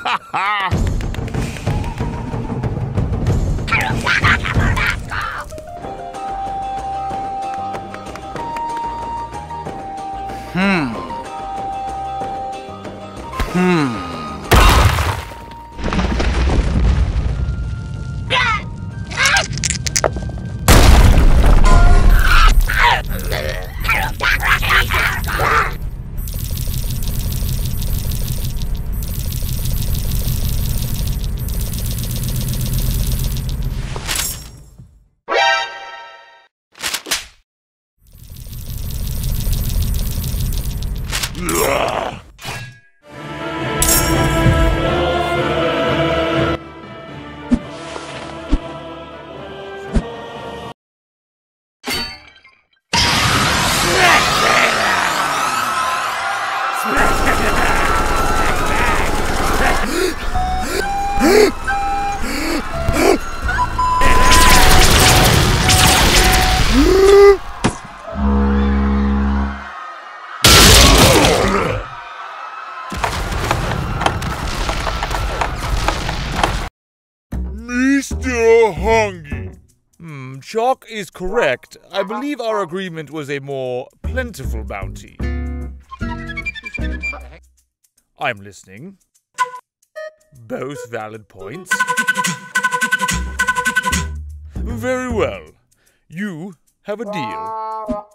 hmm. Hmm. Huh? Mr. Hongi. Hmm, Chalk is correct. I believe our agreement was a more plentiful bounty. I'm listening. Both valid points. Very well. You have a deal.